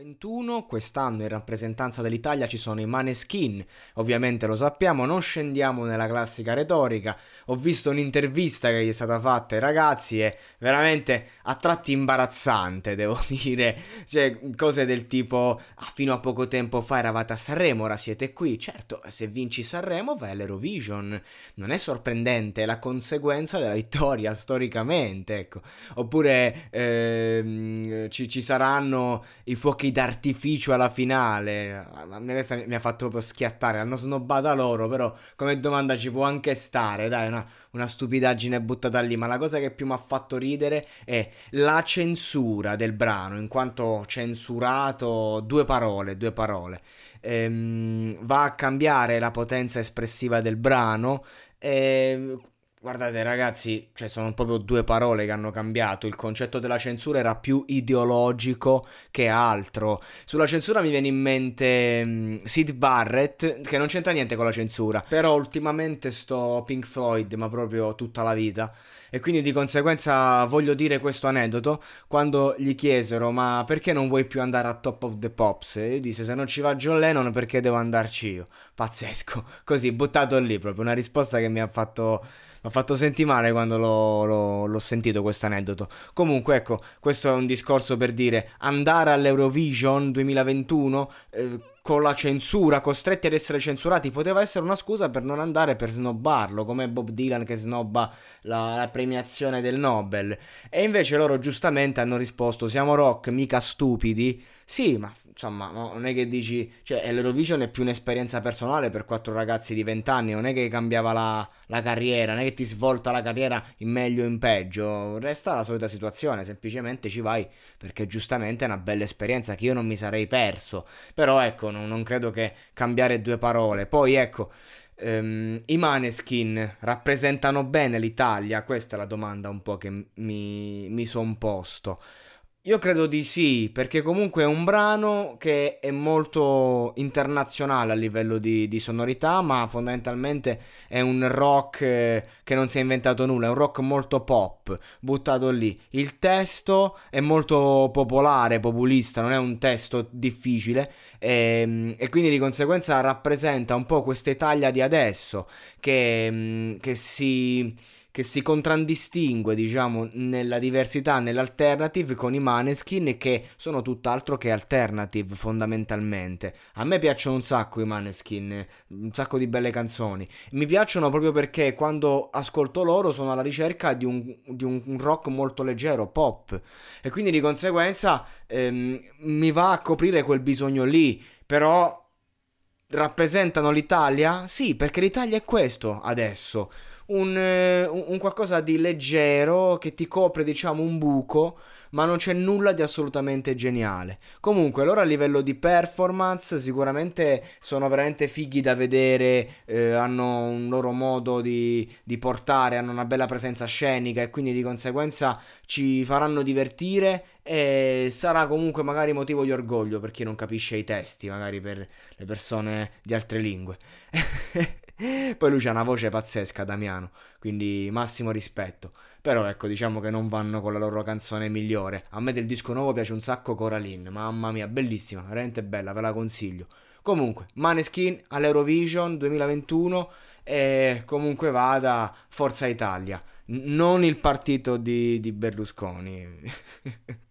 21, quest'anno in rappresentanza dell'Italia ci sono i Maneskin, ovviamente lo sappiamo, non scendiamo nella classica retorica, ho visto un'intervista che gli è stata fatta ai ragazzi e veramente a tratti imbarazzante, devo dire, cioè cose del tipo ah, fino a poco tempo fa eravate a Sanremo, ora siete qui, certo se vinci Sanremo vai all'Eurovision, non è sorprendente, è la conseguenza della vittoria storicamente, ecco, oppure ehm, ci, ci saranno i fuochi d'artificio alla finale. A me questa mi ha fatto proprio schiattare. Hanno snobbata loro, però come domanda ci può anche stare, dai, una, una stupidaggine buttata lì. Ma la cosa che più mi ha fatto ridere è la censura del brano, in quanto censurato due parole, due parole. Ehm, va a cambiare la potenza espressiva del brano. E Guardate ragazzi, cioè sono proprio due parole che hanno cambiato, il concetto della censura era più ideologico che altro. Sulla censura mi viene in mente um, Sid Barrett, che non c'entra niente con la censura, però ultimamente sto Pink Floyd, ma proprio tutta la vita. E quindi di conseguenza voglio dire questo aneddoto, quando gli chiesero ma perché non vuoi più andare a Top of the Pops? E io disse se non ci va John Lennon perché devo andarci io? Pazzesco, così buttato lì proprio, una risposta che mi ha fatto mi ha fatto sentire male quando l'ho, l'ho, l'ho sentito questo aneddoto. Comunque, ecco, questo è un discorso per dire andare all'Eurovision 2021 eh, con la censura, costretti ad essere censurati, poteva essere una scusa per non andare per snobbarlo, come Bob Dylan che snobba la, la premiazione del Nobel. E invece loro giustamente hanno risposto: siamo rock, mica stupidi. Sì, ma insomma, non è che dici, cioè, l'Eurovision è più un'esperienza personale per quattro ragazzi di vent'anni, non è che cambiava la, la, carriera, non è che ti svolta la carriera in meglio o in peggio, resta la solita situazione, semplicemente ci vai perché giustamente è una bella esperienza che io non mi sarei perso, però ecco, non, non credo che cambiare due parole, poi ecco... Um, I Maneskin rappresentano bene l'Italia? Questa è la domanda un po' che mi, mi sono posto. Io credo di sì, perché comunque è un brano che è molto internazionale a livello di, di sonorità, ma fondamentalmente è un rock eh, che non si è inventato nulla, è un rock molto pop, buttato lì. Il testo è molto popolare, populista, non è un testo difficile e, ehm, e quindi di conseguenza rappresenta un po' questa Italia di adesso che, mm, che si che si contraddistingue, diciamo, nella diversità, nell'alternative con i Maneskin che sono tutt'altro che alternative fondamentalmente. A me piacciono un sacco i Maneskin, un sacco di belle canzoni. Mi piacciono proprio perché quando ascolto loro sono alla ricerca di un, di un rock molto leggero, pop. E quindi di conseguenza ehm, mi va a coprire quel bisogno lì. Però rappresentano l'Italia? Sì, perché l'Italia è questo adesso un, eh, un, qualcosa di leggero che ti copre, diciamo, un buco, ma non c'è nulla di assolutamente geniale. Comunque, loro a livello di performance sicuramente sono veramente fighi da vedere, eh, hanno un loro modo di, di, portare, hanno una bella presenza scenica e quindi di conseguenza ci faranno divertire e sarà comunque magari motivo di orgoglio per chi non capisce i testi, magari per le persone di altre lingue. Poi lui c'ha una voce pazzesca, Damiano, quindi massimo rispetto. Però ecco, diciamo che non vanno con la loro canzone migliore. A me del disco nuovo piace un sacco Coraline, mamma mia, bellissima, veramente bella, ve la consiglio. Comunque, Maneskin all'Eurovision 2021 e comunque vada Forza Italia, non il partito di, di Berlusconi.